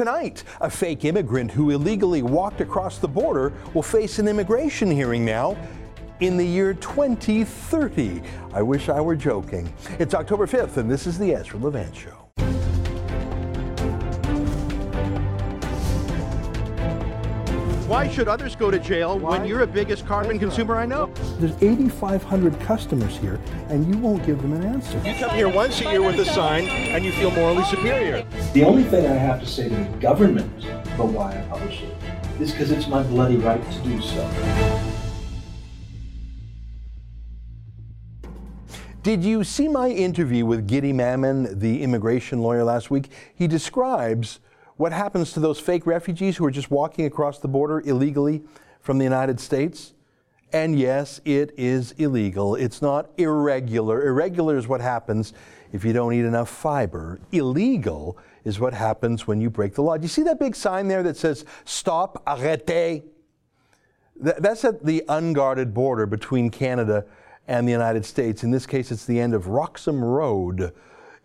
Tonight, a fake immigrant who illegally walked across the border will face an immigration hearing now in the year 2030. I wish I were joking. It's October 5th, and this is the Ezra Levant Show. Why should others go to jail when you're the biggest carbon consumer I know? There's 8,500 customers here, and you won't give them an answer. You come here once a year with a sign, and you feel morally superior. The only thing I have to say to the government about why I publish it is because it's my bloody right to do so. Did you see my interview with Guidy Mamann, the immigration lawyer, last week? He describes what happens to those fake refugees who are just walking across the border illegally from the United States? And yes, it is illegal. It's not irregular. Irregular is what happens if you don't eat enough fiber. Illegal is what happens when you break the law. Do you see that big sign there that says stop, arrêtez? That's at the unguarded border between Canada and the United States. In this case, it's the end of Roxham Road.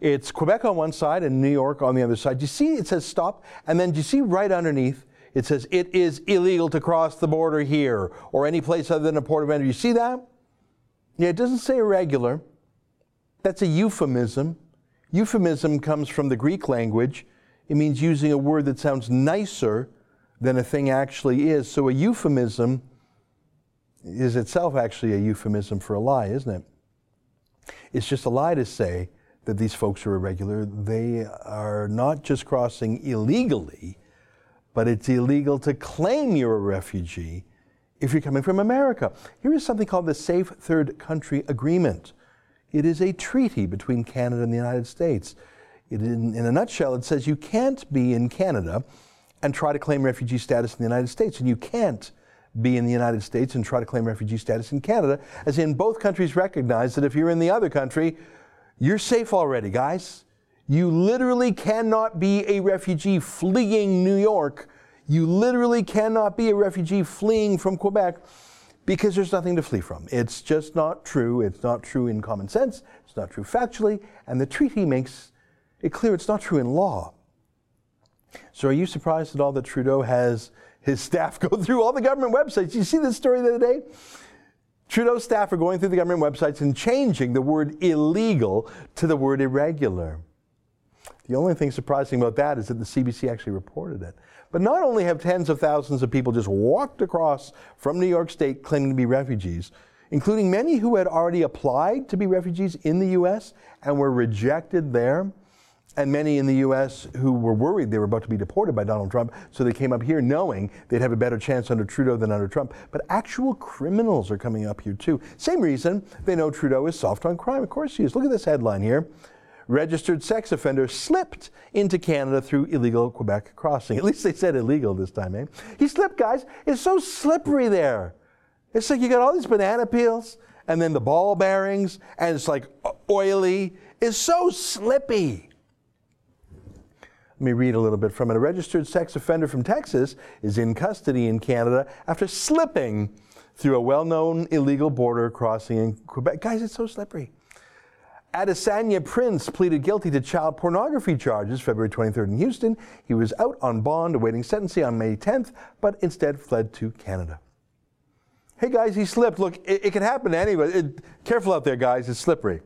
It's Quebec on one side and New York on the other side. Do you see it says stop? And then do you see right underneath it says it is illegal to cross the border here or any place other than a port of entry. You see that? Yeah, it doesn't say irregular. That's a euphemism. Euphemism comes from the Greek language. It means using a word that sounds nicer than a thing actually is. So a euphemism is itself actually a euphemism for a lie, isn't it? It's just a lie to say that these folks are irregular. They are not just crossing illegally, but it's illegal to claim you're a refugee if you're coming from America. Here is something called the Safe Third Country Agreement. It is a treaty between Canada and the United States. It, in, in a nutshell, it says you can't be in Canada and try to claim refugee status in the United States, and you can't be in the United States and try to claim refugee status in Canada, as in both countries recognize that if you're in the other country, you're safe already, guys. You literally cannot be a refugee fleeing New York. You literally cannot be a refugee fleeing from Quebec because there's nothing to flee from. It's just not true. It's not true in common sense. It's not true factually. And the treaty makes it clear it's not true in law. So are you surprised at all that Trudeau has his staff go through all the government websites? You see this story the other day? Trudeau's staff are going through the government websites and changing the word illegal to the word irregular. The only thing surprising about that is that the CBC actually reported it. But not only have tens of thousands of people just walked across from New York State claiming to be refugees, including many who had already applied to be refugees in the U.S. and were rejected there and many in the U.S. who were worried they were about to be deported by Donald Trump, so they came up here knowing they'd have a better chance under Trudeau than under Trump. But actual criminals are coming up here too. Same reason they know Trudeau is soft on crime. Of course he is. Look at this headline here. Registered sex offender slipped into Canada through illegal Quebec crossing. At least they said illegal this time, eh? He slipped, guys. It's so slippery there. It's like you got all these banana peels and then the ball bearings, and it's like oily. It's so slippy. Let me read a little bit from it. A registered sex offender from Texas is in custody in Canada after slipping through a well known illegal border crossing in Quebec. Guys, it's so slippery. Adesanya Prince pleaded guilty to child pornography charges February 23rd in Houston. He was out on bond awaiting sentencing on May 10th, but instead fled to Canada. Hey guys, he slipped. Look, it, it can happen to anyone. It, careful out there, guys, it's slippery.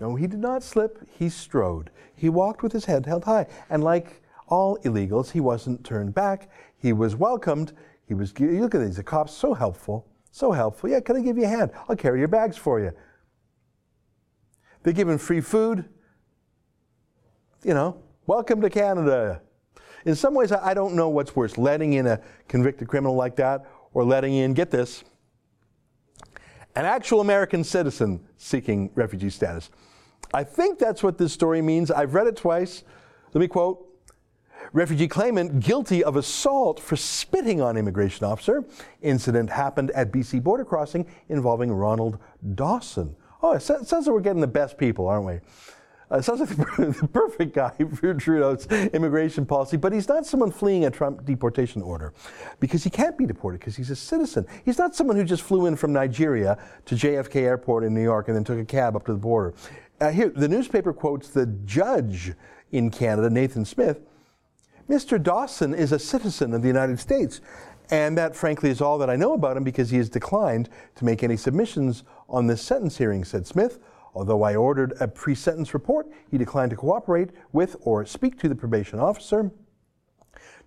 No, he did not slip, he strode. He walked with his head held high. And like all illegals, he wasn't turned back. He was welcomed. He was, look at these, the cops, so helpful, so helpful. Yeah, can I give you a hand? I'll carry your bags for you. They give him free food. You know, welcome to Canada. In some ways, I don't know what's worse letting in a convicted criminal like that or letting in, get this, an actual American citizen seeking refugee status. I think that's what this story means. I've read it twice. Let me quote Refugee claimant guilty of assault for spitting on immigration officer. Incident happened at BC border crossing involving Ronald Dawson. Oh, it sounds like we're getting the best people, aren't we? Uh, sounds like the perfect guy for Trudeau's immigration policy, but he's not someone fleeing a Trump deportation order because he can't be deported because he's a citizen. He's not someone who just flew in from Nigeria to JFK Airport in New York and then took a cab up to the border. Uh, here, the newspaper quotes the judge in Canada, Nathan Smith, Mr. Dawson is a citizen of the United States. And that, frankly, is all that I know about him because he has declined to make any submissions on this sentence hearing, said Smith. Although I ordered a pre sentence report, he declined to cooperate with or speak to the probation officer.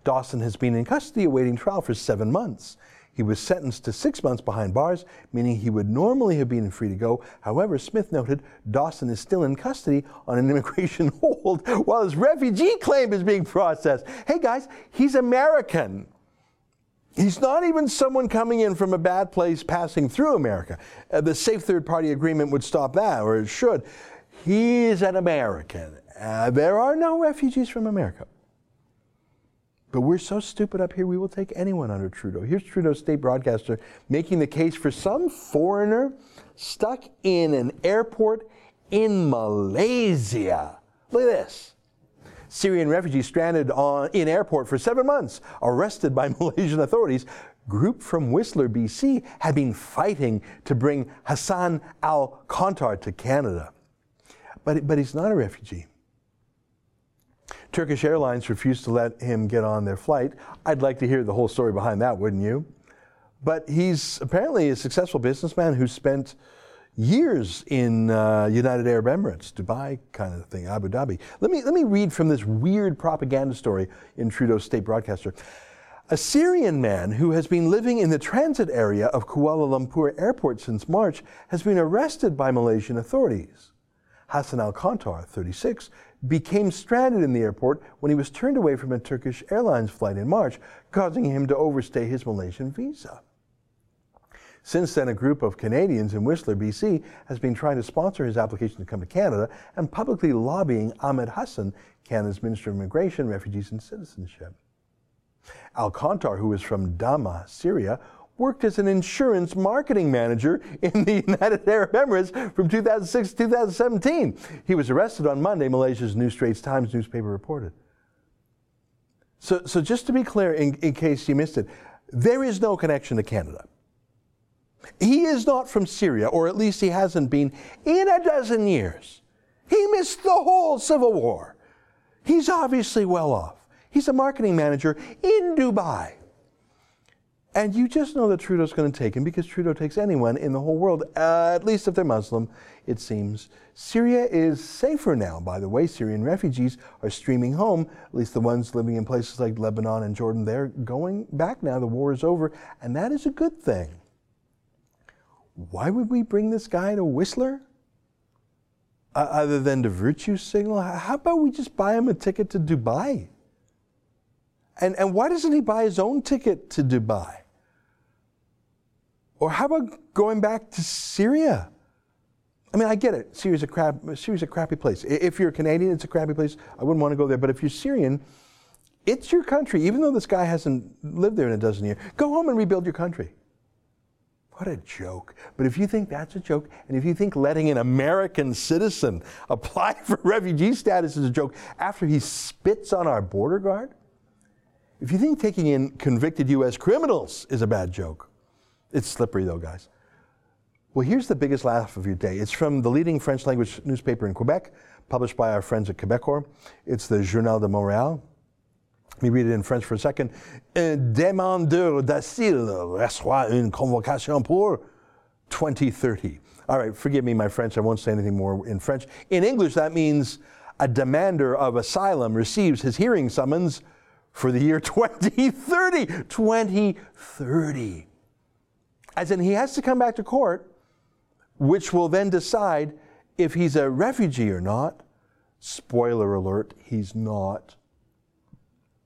Dawson has been in custody awaiting trial for seven months. He was sentenced to six months behind bars, meaning he would normally have been free to go. However, Smith noted Dawson is still in custody on an immigration hold while his refugee claim is being processed. Hey guys, he's American. He's not even someone coming in from a bad place passing through America. Uh, the safe third party agreement would stop that, or it should. He's an American. Uh, there are no refugees from America. But we're so stupid up here, we will take anyone under Trudeau. Here's Trudeau's state broadcaster making the case for some foreigner stuck in an airport in Malaysia. Look at this. Syrian refugee stranded on, in airport for seven months, arrested by Malaysian authorities. Group from Whistler, BC, had been fighting to bring Hassan al Kontar to Canada. But, but he's not a refugee. Turkish Airlines refused to let him get on their flight. I'd like to hear the whole story behind that, wouldn't you? But he's apparently a successful businessman who spent years in uh, United Arab Emirates, Dubai kind of thing, Abu Dhabi. Let me, let me read from this weird propaganda story in Trudeau's state broadcaster. A Syrian man who has been living in the transit area of Kuala Lumpur airport since March has been arrested by Malaysian authorities. Hassan al Kontar, 36, became stranded in the airport when he was turned away from a Turkish Airlines flight in March, causing him to overstay his Malaysian visa. Since then, a group of Canadians in Whistler, BC, has been trying to sponsor his application to come to Canada and publicly lobbying Ahmed Hussen, Canada's Minister of Immigration, Refugees and Citizenship. Al Kontar, who is from Dhamma, Syria, worked as an insurance marketing manager in the United Arab Emirates from 2006 to 2017. He was arrested on Monday, Malaysia's New Straits Times newspaper reported. So, so just to be clear, in, in case you missed it, there is no connection to Canada. He is not from Syria, or at least he hasn't been in a dozen years. He missed the whole Civil War. He's obviously well off. He's a marketing manager in Dubai. And you just know that Trudeau's going to take him because Trudeau takes anyone in the whole world, uh, at least if they're Muslim, it seems. Syria is safer now, by the way. Syrian refugees are streaming home, at least the ones living in places like Lebanon and Jordan. They're going back now. The war is over, and that is a good thing. Why would we bring this guy to Whistler? Uh, other than to virtue signal? How about we just buy him a ticket to Dubai? And, and why doesn't he buy his own ticket to Dubai? Or how about going back to Syria? I mean, I get it. Syria's a, crap, Syria's a crappy place. If you're a Canadian, it's a crappy place. I wouldn't want to go there. But if you're Syrian, it's your country. Even though this guy hasn't lived there in a dozen years, go home and rebuild your country. What a joke. But if you think that's a joke, and if you think letting an American citizen apply for refugee status is a joke after he spits on our border guard, if you think taking in convicted U.S. criminals is a bad joke, it's slippery though, guys. Well, here's the biggest laugh of your day. It's from the leading French language newspaper in Quebec, published by our friends at Quebecor. It's the Journal de Montréal. Let me read it in French for a second. Un demandeur d'asile reçoit une convocation pour 2030. All right, forgive me my French, I won't say anything more in French. In English, that means a demander of asylum receives his hearing summons for the year 2030. 2030. As in, he has to come back to court, which will then decide if he's a refugee or not. Spoiler alert, he's not.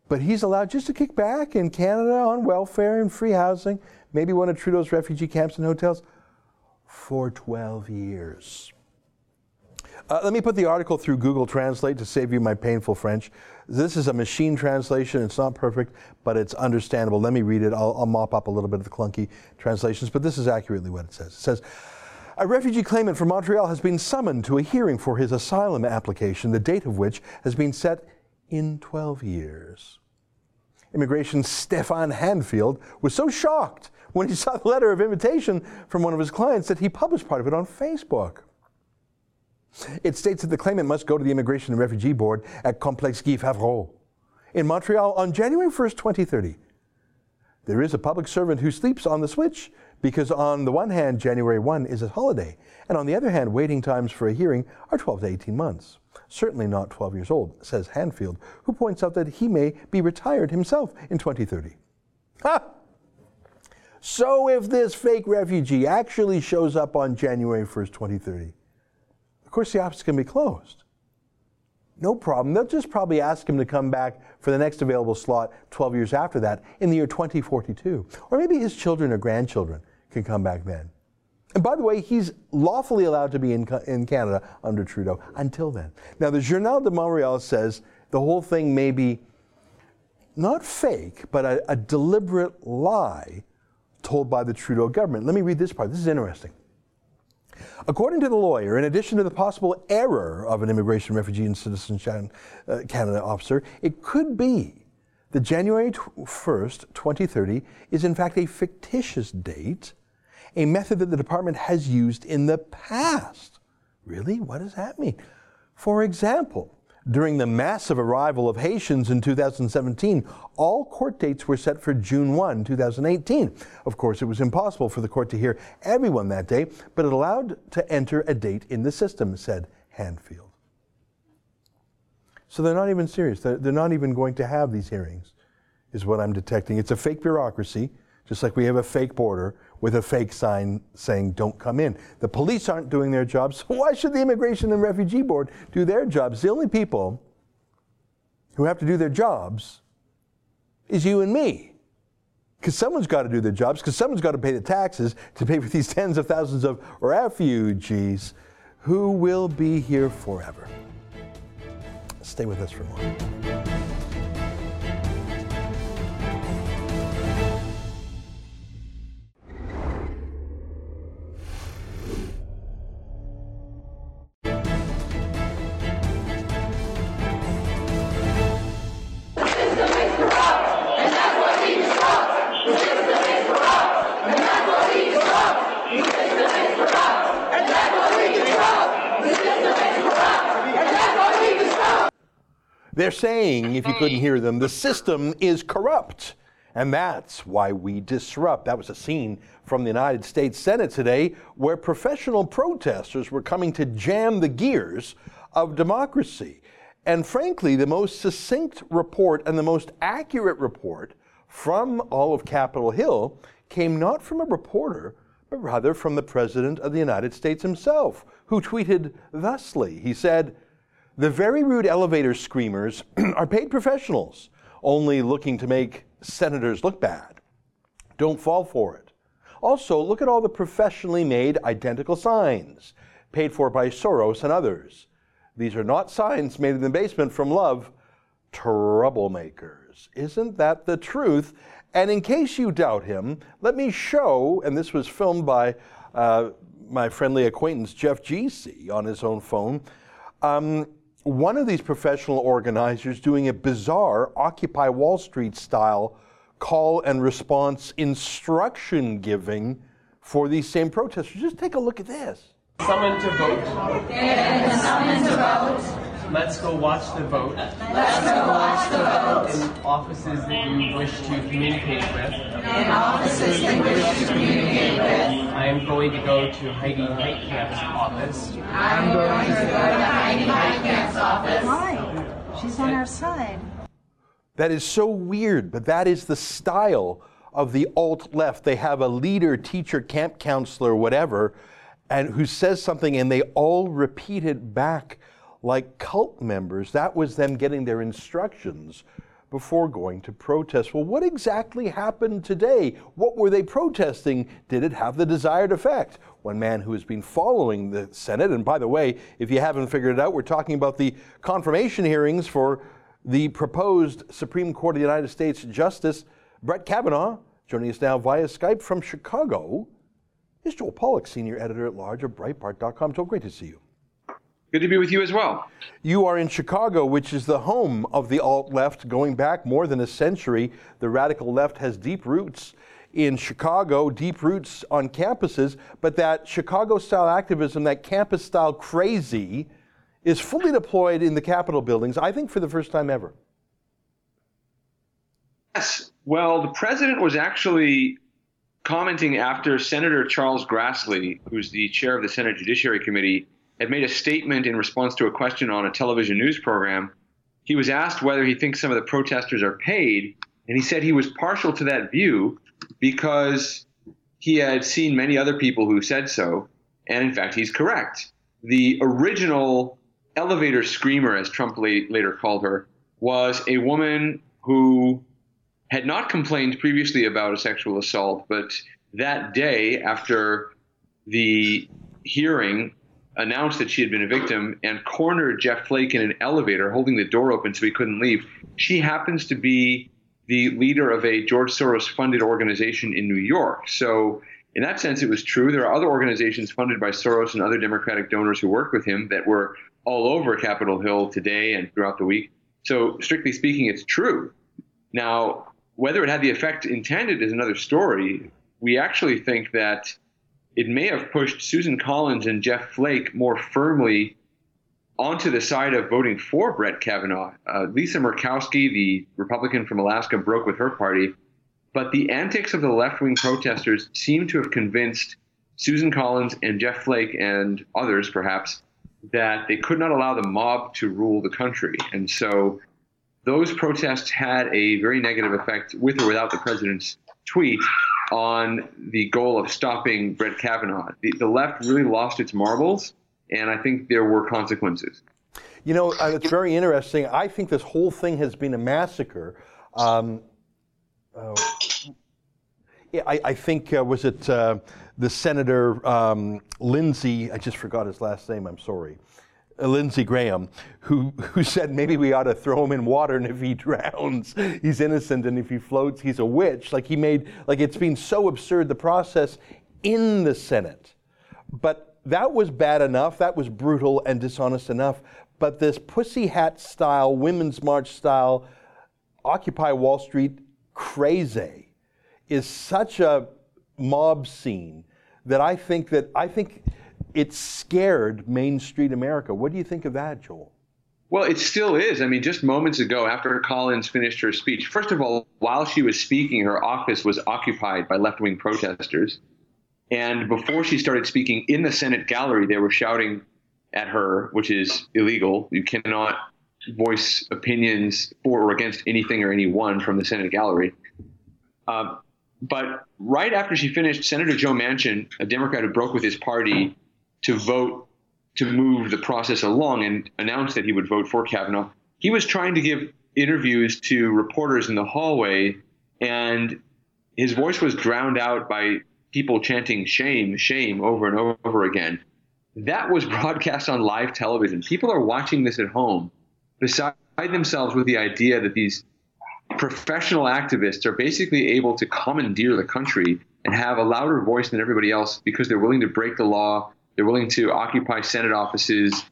But he's allowed just to kick back in Canada on welfare and free housing, maybe one of Trudeau's refugee camps and hotels, for 12 years. Uh, let me put the article through Google Translate to save you my painful French. This is a machine translation. It's not perfect, but it's understandable. Let me read it. I'll, I'll mop up a little bit of the clunky translations, but this is accurately what it says. It says, a refugee claimant from Montreal has been summoned to a hearing for his asylum application, the date of which has been set in 12 years. Immigration Stefan Handfield was so shocked when he saw the letter of invitation from one of his clients that he published part of it on Facebook. It states that the claimant must go to the Immigration and Refugee Board at Complexe Guy Favreau. In Montreal, on January 1st, 2030, there is a public servant who sleeps on the switch because, on the one hand, January 1 is a holiday, and on the other hand, waiting times for a hearing are 12 to 18 months. Certainly not 12 years old, says Handfield, who points out that he may be retired himself in 2030. Ha! So, if this fake refugee actually shows up on January 1st, 2030, of course the office can be closed. No problem. They'll just probably ask him to come back for the next available slot 12 years after that in the year 2042. Or maybe his children or grandchildren can come back then. And by the way, he's lawfully allowed to be in, in Canada under Trudeau until then. Now, the Journal de Montréal says the whole thing may be not fake, but a, a deliberate lie told by the Trudeau government. Let me read this part. This is interesting. According to the lawyer, in addition to the possible error of an immigration, refugee, and citizenship uh, Canada officer, it could be that January 1st, 2030 is in fact a fictitious date, a method that the department has used in the past. Really? What does that mean? For example, during the massive arrival of Haitians in 2017, all court dates were set for June 1, 2018. Of course, it was impossible for the court to hear everyone that day, but it allowed to enter a date in the system, said Handfield. So they're not even serious. They're, not even going to have these hearings, is what I'm detecting. It's a fake bureaucracy, just like we have a fake border with a fake sign saying, don't come in. The police aren't doing their job, so why should the Immigration and Refugee Board do their jobs? The only people who have to do their jobs is you and me. Because someone's got to do their jobs, because someone's got to pay the taxes to pay for these tens of thousands of refugees who will be here forever. Stay with us for more. They're saying, if you couldn't hear them, the system is corrupt. And that's why we disrupt. That was a scene from the United States Senate today where professional protesters were coming to jam the gears of democracy. And frankly, the most succinct report and the most accurate report from all of Capitol Hill came not from a reporter, but rather from the President of the United States himself, who tweeted thusly. He said, the very rude elevator screamers are paid professionals, only looking to make senators look bad. Don't fall for it. Also, look at all the professionally made identical signs, paid for by Soros and others. These are not signs made in the basement from love. Troublemakers. Isn't that the truth? And in case you doubt him, let me show, and this was filmed by uh, my friendly acquaintance Jeff Giese on his own phone. Um, one of these professional organizers doing a bizarre Occupy Wall Street style call and response instruction giving for these same protesters. Just take a look at this. Summoned to vote. Summoned to vote. Let's go watch the vote. Let's go watch the vote. In offices that you wish to communicate with. In offices that you wish to communicate with. I am going to go to Heidi Heitkamp's office. I'm going to go to Heidi Heitkamp's office. Why? She's on our side. That is so weird, but that is the style of the alt left. They have a leader, teacher, camp counselor, whatever, and who says something and they all repeat it back like cult members. That was them getting their instructions before going to protest. Well, what exactly happened today? What were they protesting? Did it have the desired effect? One man who has been following the Senate, and by the way, if you haven't figured it out, we're talking about the confirmation hearings for the proposed Supreme Court of the United States Justice Brett Kavanaugh. Joining us now via Skype from Chicago is Joel Pollak, Senior Editor at Large of Breitbart.com. Joel, great to see you. Good to be with you as well. You are in Chicago, which is the home of the alt left going back more than a century. The radical left has deep roots in Chicago, deep roots on campuses, but that Chicago style activism, that campus style crazy, is fully deployed in the Capitol buildings, I think for the first time ever. Yes. Well, the president was actually commenting after Senator Charles Grassley, who's the chair of the Senate Judiciary Committee, had made a statement in response to a question on a television news program. He was asked whether he thinks some of the protesters are paid, and he said he was partial to that view because he had seen many other people who said so, and in fact, he's correct. The original elevator screamer, as Trump later called her, was a woman who had not complained previously about a sexual assault, but that day after the hearing announced that she had been a victim and cornered Jeff Flake in an elevator, holding the door open so he couldn't leave. She happens to be the leader of a George Soros funded organization in New York. So, in that sense, it was true. There are other organizations funded by Soros and other Democratic donors who work with him that were all over Capitol Hill today and throughout the week. So, strictly speaking, it's true. Now, whether it had the effect intended is another story. We actually think that it may have pushed Susan Collins and Jeff Flake more firmly onto the side of voting for Brett Kavanaugh. Uh, Lisa Murkowski, the Republican from Alaska, broke with her party. But the antics of the left wing protesters seem to have convinced Susan Collins and Jeff Flake and others, perhaps, that they could not allow the mob to rule the country. And so those protests had a very negative effect, with or without the president's tweet, on the goal of stopping Brett Kavanaugh. The, the left really lost its marbles, and I think there were consequences. You know, uh, it's very interesting. I think this whole thing has been a massacre. Um, uh, I, I, think, uh, was it uh, the Senator um, Lindsey, I just forgot his last name, I'm sorry. Uh, Lindsey Graham, who, who said maybe we ought to throw him in water, and if he drowns, he's innocent, and if he floats, he's a witch. Like he made, like it's been so absurd, the process in the Senate. But that was bad enough, that was brutal and dishonest enough. But this pussy hat style, women's march style, Occupy Wall Street crazy is such a mob scene that I think that I think it scared Main Street America. What do you think of that, Joel? Well, it still is. I mean, just moments ago, after Collins finished her speech, first of all, while she was speaking, her office was occupied by left wing protesters. And before she started speaking in the Senate gallery, they were shouting at her, which is illegal. You cannot voice opinions for or against anything or anyone from the Senate gallery. Uh, but right after she finished, Senator Joe Manchin, a Democrat who broke with his party, to vote to move the process along and announce that he would vote for Kavanaugh. He was trying to give interviews to reporters in the hallway, and his voice was drowned out by people chanting shame, shame over and over again. That was broadcast on live television. People are watching this at home, beside themselves with the idea that these professional activists are basically able to commandeer the country and have a louder voice than everybody else because they're willing to break the law they're willing to occupy Senate offices.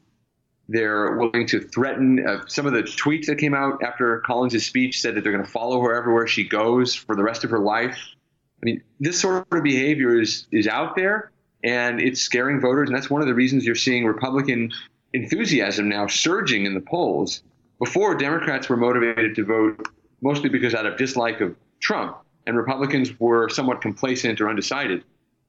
They're willing to threaten. Uh, some of the tweets that came out after Collins' speech said that they're going to follow her everywhere she goes for the rest of her life. I mean, this sort of behavior is is out there, and it's scaring voters, and that's one of the reasons you're seeing Republican enthusiasm now surging in the polls. Before, Democrats were motivated to vote mostly because out of dislike of Trump, and Republicans were somewhat complacent or undecided.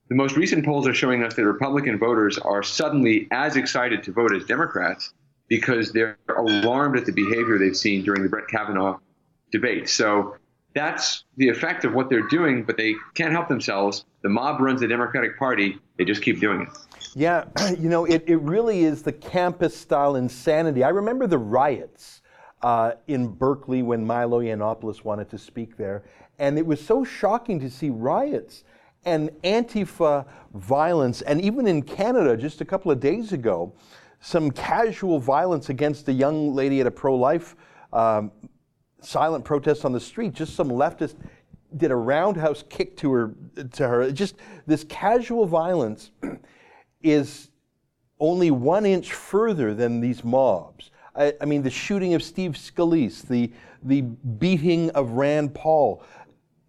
The most recent polls are showing us that Republican voters are suddenly as excited to vote as Democrats because they're alarmed at the behavior they've seen during the Brett Kavanaugh debate. So that's the effect of what they're doing, but they can't help themselves. The mob runs the Democratic Party, they just keep doing it. Yeah, you know, it, it really is the campus style insanity. I remember the riots uh, in Berkeley when Milo Yiannopoulos wanted to speak there, and it was so shocking to see riots and Antifa violence, and even in Canada just a couple of days ago, some casual violence against a young lady at a pro life um, silent protest on the street. Just some leftist did a roundhouse kick to her. To her. Just this casual violence is only one inch further than these mobs. I, I mean, the shooting of Steve Scalise, the, the beating of Rand Paul.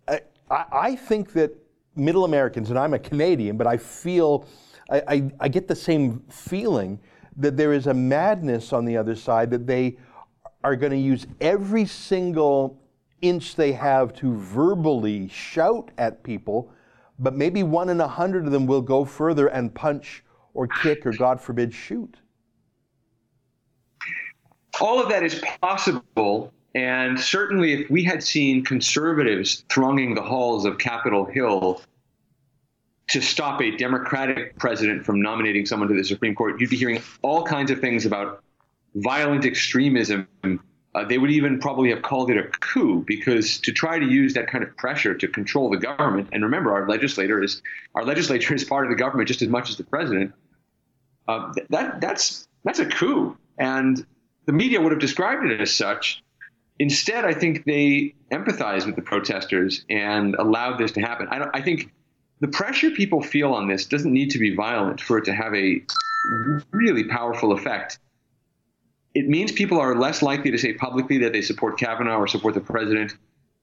I, I think that middle Americans, and I'm a Canadian, but I feel, I, I, I, get the same feeling that there is a madness on the other side that they are going to use every single inch they have to verbally shout at people, but maybe one in a hundred of them will go further and punch or kick or, God forbid, shoot. All of that is possible. And certainly, if we had seen conservatives thronging the halls of Capitol Hill to stop a Democratic president from nominating someone to the Supreme Court, you'd be hearing all kinds of things about violent extremism. Uh, they would even probably have called it a coup because to try to use that kind of pressure to control the government, and remember, our legislator is our legislature is part of the government just as much as the president. Uh, that that's that's a coup, and the media would have described it as such. Instead, I think they empathized with the protesters and allowed this to happen. I, I think the pressure people feel on this doesn't need to be violent for it to have a really powerful effect. It means people are less likely to say publicly that they support Kavanaugh or support the president.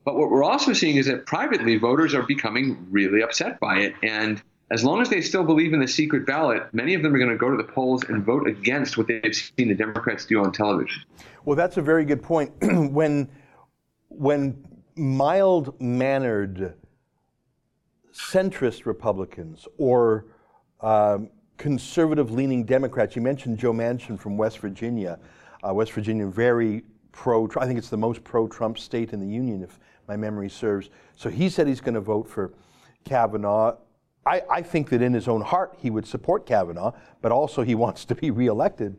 But what we're also seeing is that privately, voters are becoming really upset by it. And as long as they still believe in the secret ballot, many of them are going to go to the polls and vote against what they've seen the Democrats do on television. Well, that's a very good point. when when mild mannered centrist Republicans or um, conservative leaning Democrats, you mentioned Joe Manchin from West Virginia, uh, West Virginia, very pro, I think it's the most pro Trump state in the union, if my memory serves. So he said he's going to vote for Kavanaugh. I, I think that in his own heart he would support Kavanaugh, but also he wants to be reelected.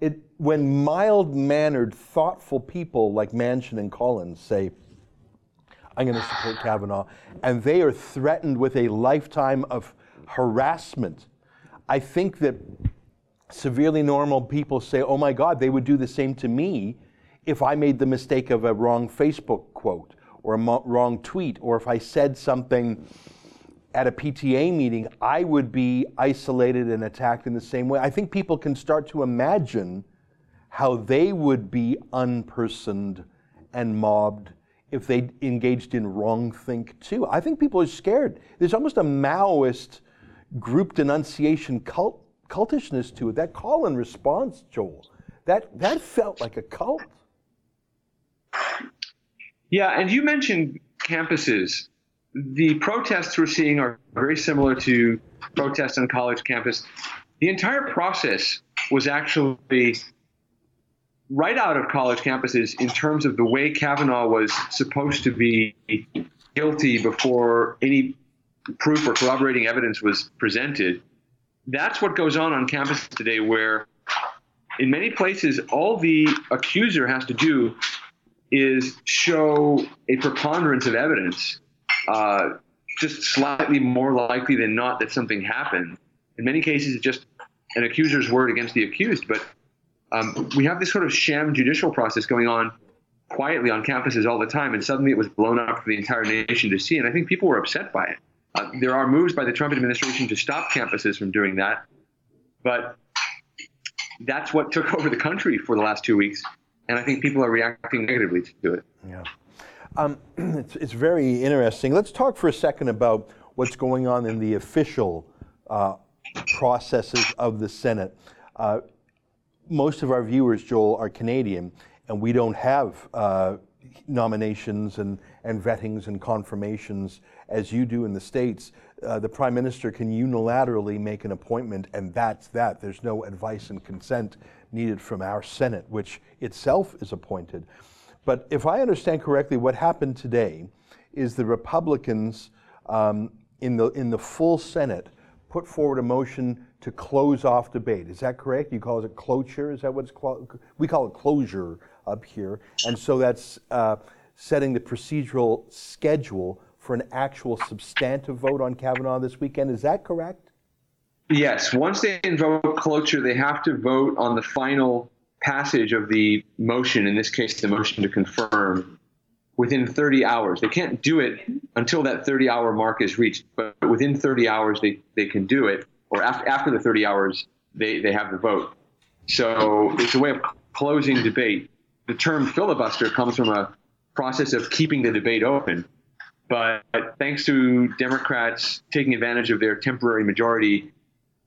It, when mild mannered, thoughtful people like Manchin and Collins say, I'm going to support Kavanaugh, and they are threatened with a lifetime of harassment, I think that severely normal people say, oh my God, they would do the same to me if I made the mistake of a wrong Facebook quote or a mo- wrong tweet, or if I said something at a PTA meeting, I would be isolated and attacked in the same way. I think people can start to imagine how they would be unpersoned and mobbed if they engaged in wrong think too. I think people are scared. There's almost a Maoist group denunciation cult, cultishness to it. That call and response, Joel, that, that felt like a cult. Yeah, and you mentioned campuses the protests we're seeing are very similar to protests on college campus. The entire process was actually right out of college campuses in terms of the way Kavanaugh was supposed to be guilty before any proof or corroborating evidence was presented. That's what goes on on campus today, where in many places, all the accuser has to do is show a preponderance of evidence uh, just slightly more likely than not that something happened. In many cases, it's just an accuser's word against the accused. But um, we have this sort of sham judicial process going on quietly on campuses all the time, and suddenly it was blown up for the entire nation to see. And I think people were upset by it. Uh, there are moves by the Trump administration to stop campuses from doing that, but that's what took over the country for the last two weeks, and I think people are reacting negatively to it. Yeah. Um, it's, it's, very interesting. Let's talk for a second about what's going on in the official uh, processes of the Senate. Uh, most of our viewers, Joel, are Canadian, and we don't have uh, nominations and, and vettings and confirmations as you do in the States. Uh, the Prime Minister can unilaterally make an appointment, and that's that. There's no advice and consent needed from our Senate, which itself is appointed. But if I understand correctly, what happened today is the Republicans um, in, the, in the full Senate put forward a motion to close off debate. Is that correct? You call it cloture? Is that what it's called? We call it closure up here. And so that's uh, setting the procedural schedule for an actual substantive vote on Kavanaugh this weekend. Is that correct? Yes. Once they invoke cloture, they have to vote on the final passage of the motion, in this case, the motion to confirm, within 30 hours. They can't do it until that 30 hour mark is reached, but within 30 hours, they, they can do it, or after, after the 30 hours, they, they have the vote. So it's a way of closing debate. The term filibuster comes from a process of keeping the debate open. But thanks to Democrats taking advantage of their temporary majority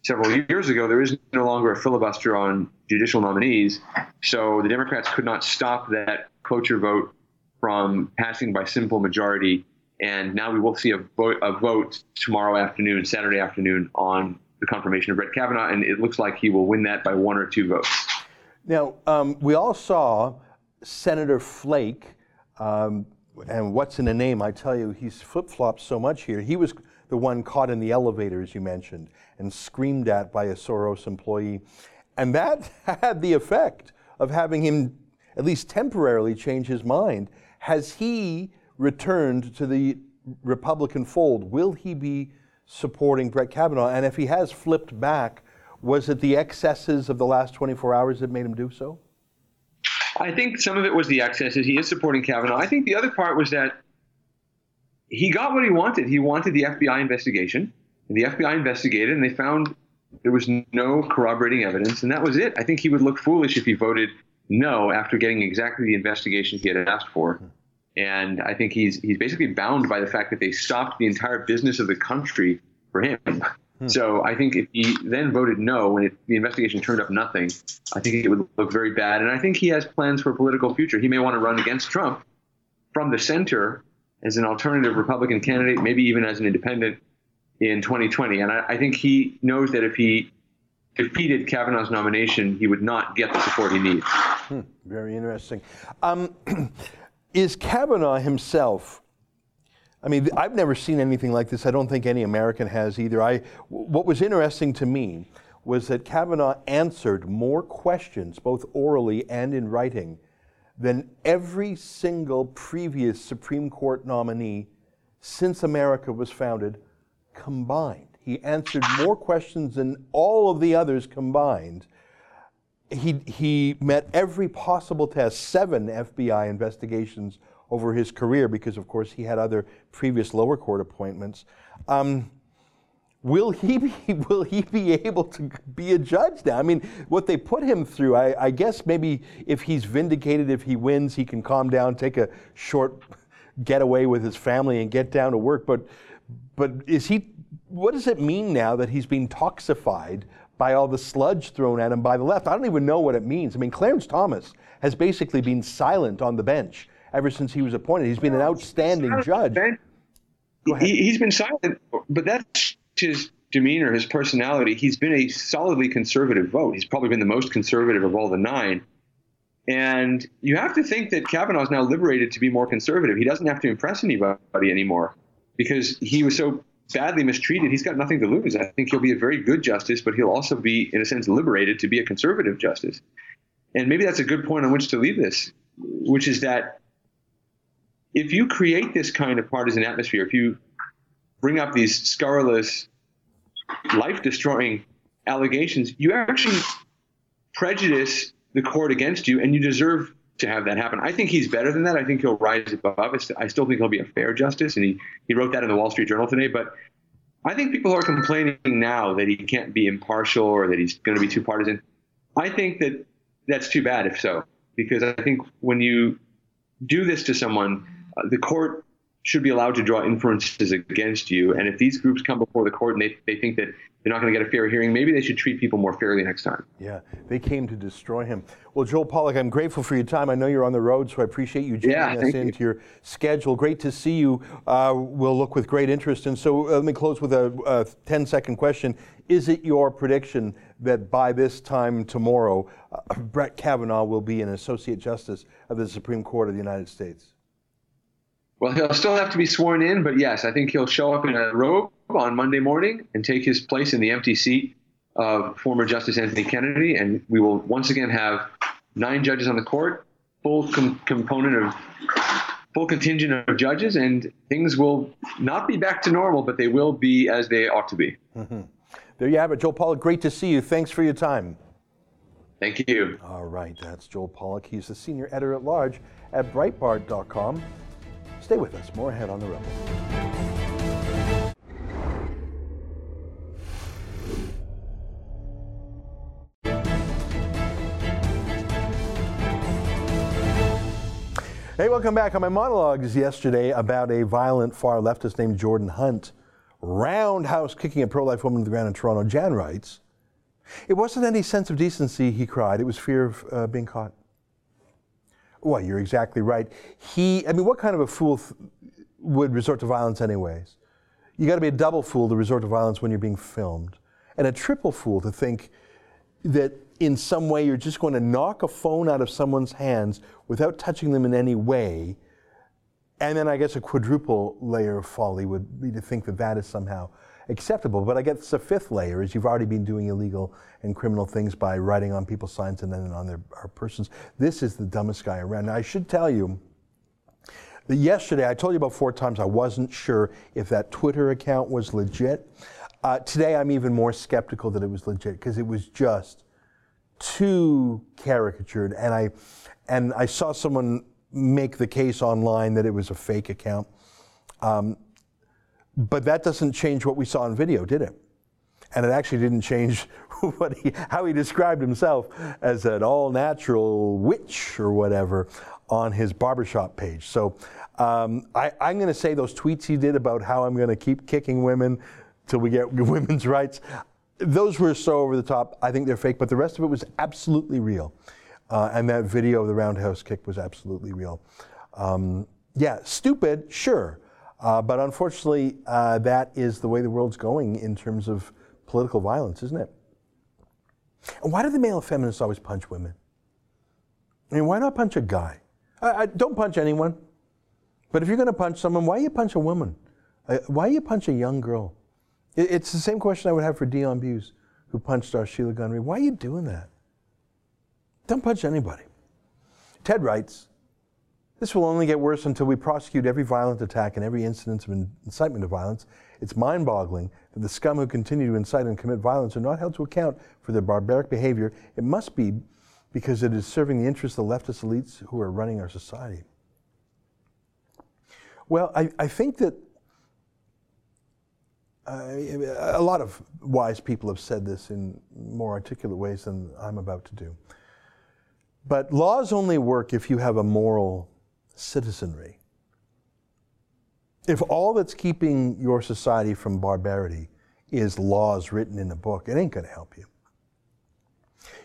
several years ago, there is no longer a filibuster on judicial nominees. So the Democrats could not stop that cloture vote from passing by simple majority. And now we will see a vote, a vote tomorrow afternoon, Saturday afternoon, on the confirmation of Brett Kavanaugh, and it looks like he will win that by one or two votes. Now, um, we all saw Senator Flake, um, and what's in a name? I tell you, he's flip flopped so much here. He was the one caught in the elevator, as you mentioned, and screamed at by a Soros employee. And that had the effect of having him at least temporarily change his mind. Has he returned to the Republican fold? Will he be supporting Brett Kavanaugh? And if he has flipped back, was it the excesses of the last 24 hours that made him do so? I think some of it was the excesses. He is supporting Kavanaugh. I think the other part was that he got what he wanted. He wanted the FBI investigation. And the FBI investigated, and they found there was no corroborating evidence, and that was it. I think he would look foolish if he voted no after getting exactly the investigation he had asked for. And I think he's he's basically bound by the fact that they stopped the entire business of the country for him. Hmm. So I think if he then voted no when it, the investigation turned up nothing, I think it would look very bad. And I think he has plans for a political future. He may want to run against Trump from the center as an alternative Republican candidate, maybe even as an independent in 2020. And I, I think he knows that if he defeated Kavanaugh's nomination, he would not get the support he needs. Hmm, very interesting. Um, is Kavanaugh himself I mean, I've never seen anything like this. I don't think any American has either. I, what was interesting to me was that Kavanaugh answered more questions, both orally and in writing, than every single previous Supreme Court nominee since America was founded combined. He answered more questions than all of the others combined. He, he met every possible test, seven FBI investigations over his career because, of course, he had other previous lower court appointments. Um, will he be will he be able to be a judge now? I mean, what they put him through, I, I, guess maybe if he's vindicated, if he wins, he can calm down, take a short getaway with his family, and get down to work. But but is he? What does it mean now that he's being toxified by all the sludge thrown at him by the left? I don't even know what it means. I mean, Clarence Thomas has basically been silent on the bench ever since he was appointed. He's been an outstanding judge. He, has been silent, but that's his demeanor, his personality. He's been a solidly conservative vote. He's probably been the most conservative of all the nine. And you have to think that Kavanaugh is now liberated to be more conservative. He doesn't have to impress anybody anymore because he was so badly mistreated. He's got nothing to lose. I think he'll be a very good justice, but he'll also be, in a sense, liberated to be a conservative justice. And maybe that's a good point on which to leave this, which is that if you create this kind of partisan atmosphere, if you bring up these scurrilous, life destroying allegations, you actually prejudice the court against you, and you deserve to have that happen. I think he's better than that. I think he'll rise above. I still think he'll be a fair justice, and he, he wrote that in the Wall Street Journal today. But I think people are complaining now that he can't be impartial or that he's going to be too partisan, I think that that's too bad if so, because I think when you do this to someone, uh, the court should be allowed to draw inferences against you. And if these groups come before the court and they, they think that they're not going to get a fair hearing, maybe they should treat people more fairly next time. Yeah, they came to destroy him. Well, Joel Pollak, I'm grateful for your time. I know you're on the road, so I appreciate you joining yeah, us into you. your schedule. Great to see you. Uh, we'll look with great interest. And so uh, let me close with a, a 10 second question. Is it your prediction that by this time tomorrow, uh, Brett Kavanaugh will be an Associate Justice of the Supreme Court of the United States? Well, he'll still have to be sworn in, but yes, I think he'll show up in a robe on Monday morning and take his place in the empty seat of former Justice Anthony Kennedy, and we will once again have nine judges on the court, full com- component of full contingent of judges, and things will not be back to normal, but they will be as they ought to be. Mm-hmm. There you have it, Joel Pollak. Great to see you. Thanks for your time. Thank you. All right, that's Joel Pollak. He's the senior editor at large at Breitbart.com. Stay with us. More ahead on the Rebel. Hey, welcome back. On my monologues yesterday about a violent far leftist named Jordan Hunt, roundhouse kicking a pro life woman to the ground in Toronto, Jan writes, It wasn't any sense of decency, he cried. It was fear of uh, being caught. Well, you're exactly right. He, I mean, what kind of a fool th- would resort to violence, anyways? You got to be a double fool to resort to violence when you're being filmed, and a triple fool to think that in some way you're just going to knock a phone out of someone's hands without touching them in any way. And then I guess a quadruple layer of folly would be to think that that is somehow acceptable. But I guess the fifth layer is you've already been doing illegal and criminal things by writing on people's signs and then on their our persons. This is the dumbest guy around. Now, I should tell you that yesterday I told you about four times I wasn't sure if that Twitter account was legit. Uh, today I'm even more skeptical that it was legit because it was just too caricatured, and I and I saw someone make the case online that it was a fake account. Um, but that doesn't change what we saw in video, did it? And it actually didn't change what he, how he described himself as an all natural witch or whatever on his barbershop page. So um, I, I'm going to say those tweets he did about how I'm going to keep kicking women till we get women's rights, those were so over the top. I think they're fake, but the rest of it was absolutely real. Uh, and that video of the roundhouse kick was absolutely real. Um, yeah, stupid, sure. Uh, but unfortunately, uh, that is the way the world's going in terms of political violence, isn't it? And why do the male feminists always punch women? I mean, why not punch a guy? I, I, don't punch anyone. But if you're going to punch someone, why you punch a woman? Uh, why you punch a young girl? It, it's the same question I would have for Dion Buse, who punched our Sheila Gunn Reid. Why are you doing that? Don't punch anybody. Ted writes, this will only get worse until we prosecute every violent attack and every incident of incitement to violence. It's mind boggling that the scum who continue to incite and commit violence are not held to account for their barbaric behavior. It must be because it is serving the interests of the leftist elites who are running our society. Well, I, I think that uh, a lot of wise people have said this in more articulate ways than I'm about to do. But laws only work if you have a moral citizenry. If all that's keeping your society from barbarity is laws written in a book, it ain't going to help you.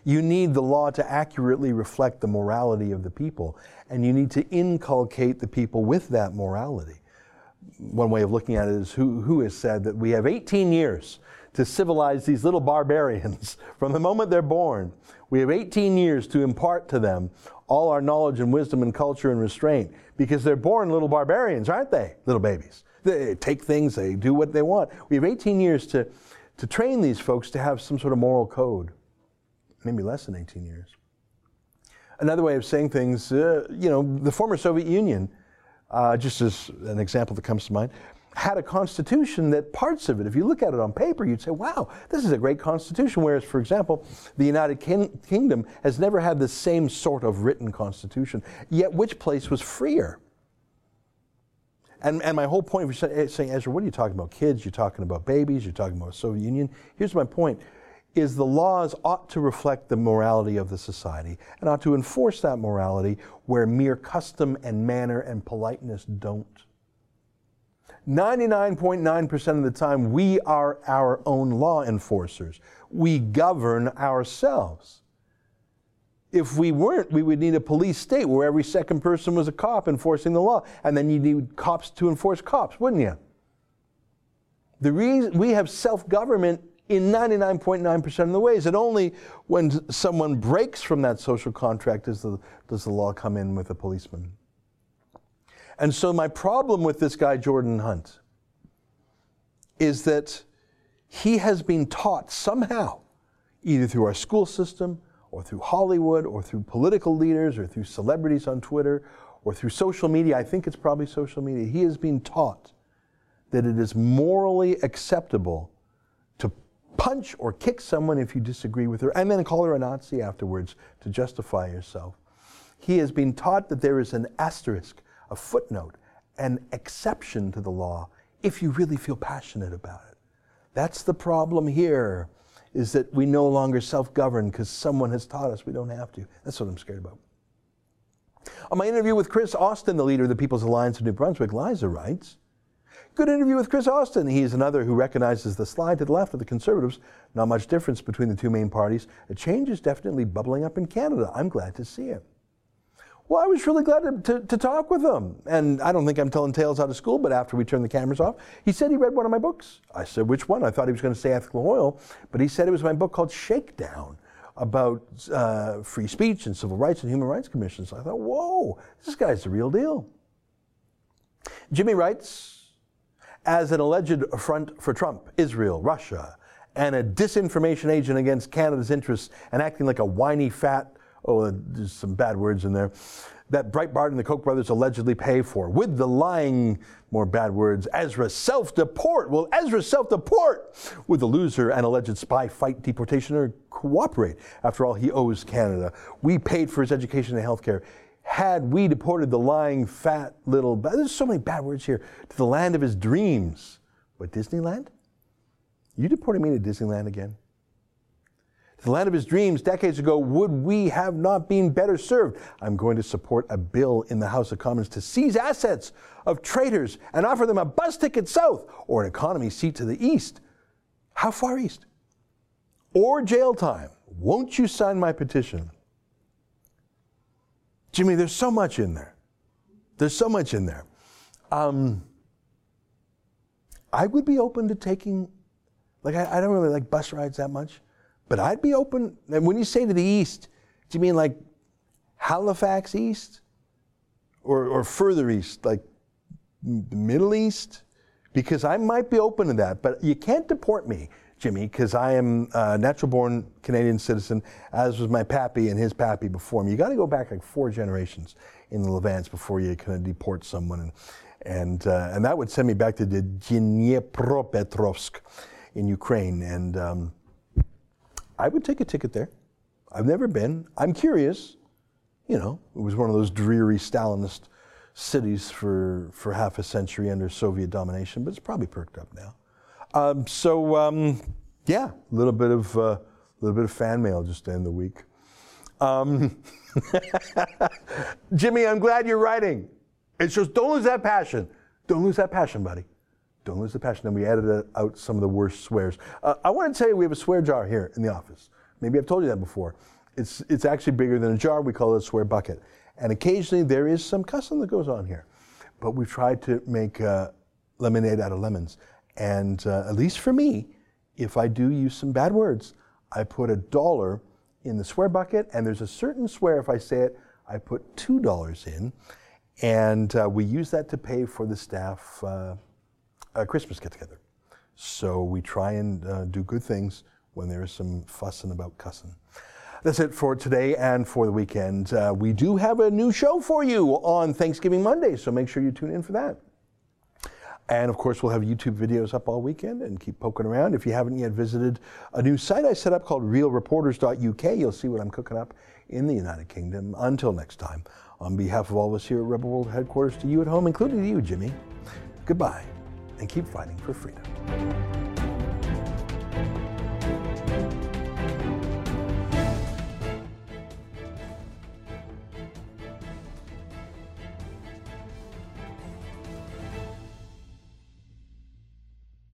You need the law to accurately reflect the morality of the people, and you need to inculcate the people with that morality. One way of looking at it is who, who has said that we have 18 years to civilize these little barbarians from the moment they're born. We have 18 years to impart to them all our knowledge and wisdom and culture and restraint because they're born little barbarians, aren't they? Little babies. They take things, they do what they want. We have 18 years to, to train these folks to have some sort of moral code. Maybe less than 18 years. Another way of saying things, uh, you know, the former Soviet Union, uh, just as an example that comes to mind, had a constitution that parts of it, if you look at it on paper, you'd say, wow, this is a great constitution. Whereas, for example, the United King- Kingdom has never had the same sort of written constitution. Yet, which place was freer? And, and my whole point for saying, Ezra, what are you talking about? Kids, you're talking about babies, you're talking about Soviet Union. Here's my point is the laws ought to reflect the morality of the society and ought to enforce that morality where mere custom and manner and politeness don't. 99.9% of the time, we are our own law enforcers. We govern ourselves. If we weren't, we would need a police state where every second person was a cop enforcing the law, and then you need cops to enforce cops, wouldn't you? The reason we have self government in 99.9% of the ways, and only when someone breaks from that social contract does the, does the law come in with a policeman. And so, my problem with this guy, Jordan Hunt, is that he has been taught somehow, either through our school system, or through Hollywood, or through political leaders, or through celebrities on Twitter, or through social media. I think it's probably social media. He has been taught that it is morally acceptable to punch or kick someone if you disagree with her, and then call her a Nazi afterwards to justify yourself. He has been taught that there is an asterisk a footnote, an exception to the law if you really feel passionate about it. That's the problem here, is that we no longer self govern because someone has taught us we don't have to. That's what I'm scared about. On my interview with Kris Austin, the leader of the People's Alliance of New Brunswick, Liza writes, Good interview with Kris Austin. He's another who recognizes the slide to the left of the Conservatives. Not much difference between the two main parties. A change is definitely bubbling up in Canada. I'm glad to see it. Well, I was really glad to, to, to, talk with him. And I don't think I'm telling tales out of school, but after we turned the cameras off, he said he read one of my books. I said, which one? I thought he was going to say Ethical Oil, but he said it was my book called Shakedown about uh, free speech and civil rights and human rights commissions. I thought, whoa, this guy's the real deal. Jimmy writes, as an alleged front for Trump, Israel, Russia, and a disinformation agent against Canada's interests and acting like a whiny fat oh, uh, there's some bad words in there, that Breitbart and the Koch brothers allegedly pay for, with the lying, more bad words, Ezra self deport. Will Ezra self deport? With the loser and alleged spy fight deportation or cooperate? After all, he owes Canada. We paid for his education and health care. Had we deported the lying, fat little, there's so many bad words here, to the land of his dreams. What, Disneyland? You deporting me to Disneyland again? The land of his dreams decades ago, would we have not been better served? I'm going to support a bill in the House of Commons to seize assets of traitors and offer them a bus ticket south or an economy seat to the east. How far east? Or jail time. Won't you sign my petition? Jimmy, there's so much in there. There's so much in there. Um, I would be open to taking, like, I, I don't really like bus rides that much. But I'd be open. And when you say to the east, do you mean like Halifax East? Or, or further east, like the Middle East? Because I might be open to that. But you can't deport me, Jimmy, because I am a natural born Canadian citizen, as was my pappy and his pappy before me. You got to go back like four generations in the Levants before you can deport someone. And, and, uh, and that would send me back to the Dnipropetrovsk in Ukraine. And um, I would take a ticket there. I've never been. I'm curious. You know, it was one of those dreary Stalinist cities for, for half a century under Soviet domination, but it's probably perked up now. Um, so um, yeah, a little bit of a uh, little bit of fan mail just to end the week. Um, Jimmy, I'm glad you're writing. It shows don't lose that passion. Don't lose that passion, buddy. Don't lose the passion. Then we edited out some of the worst swears. Uh, I want to tell you, we have a swear jar here in the office. Maybe I've told you that before. It's, it's actually bigger than a jar. We call it a swear bucket. And occasionally there is some cussing that goes on here. But we've tried to make uh, lemonade out of lemons. And uh, at least for me, if I do use some bad words, I put a dollar in the swear bucket. And there's a certain swear, if I say it, I put $2 in. And uh, we use that to pay for the staff uh, a Christmas get together. So we try and uh, do good things when there is some fussing about cussing. That's it for today and for the weekend. Uh, we do have a new show for you on Thanksgiving Monday, so make sure you tune in for that. And of course, we'll have YouTube videos up all weekend and keep poking around. If you haven't yet visited a new site I set up called realreporters.uk, you'll see what I'm cooking up in the United Kingdom. Until next time, on behalf of all of us here at Rebel World Headquarters, to you at home, including to you, Jimmy, goodbye and keep fighting for freedom.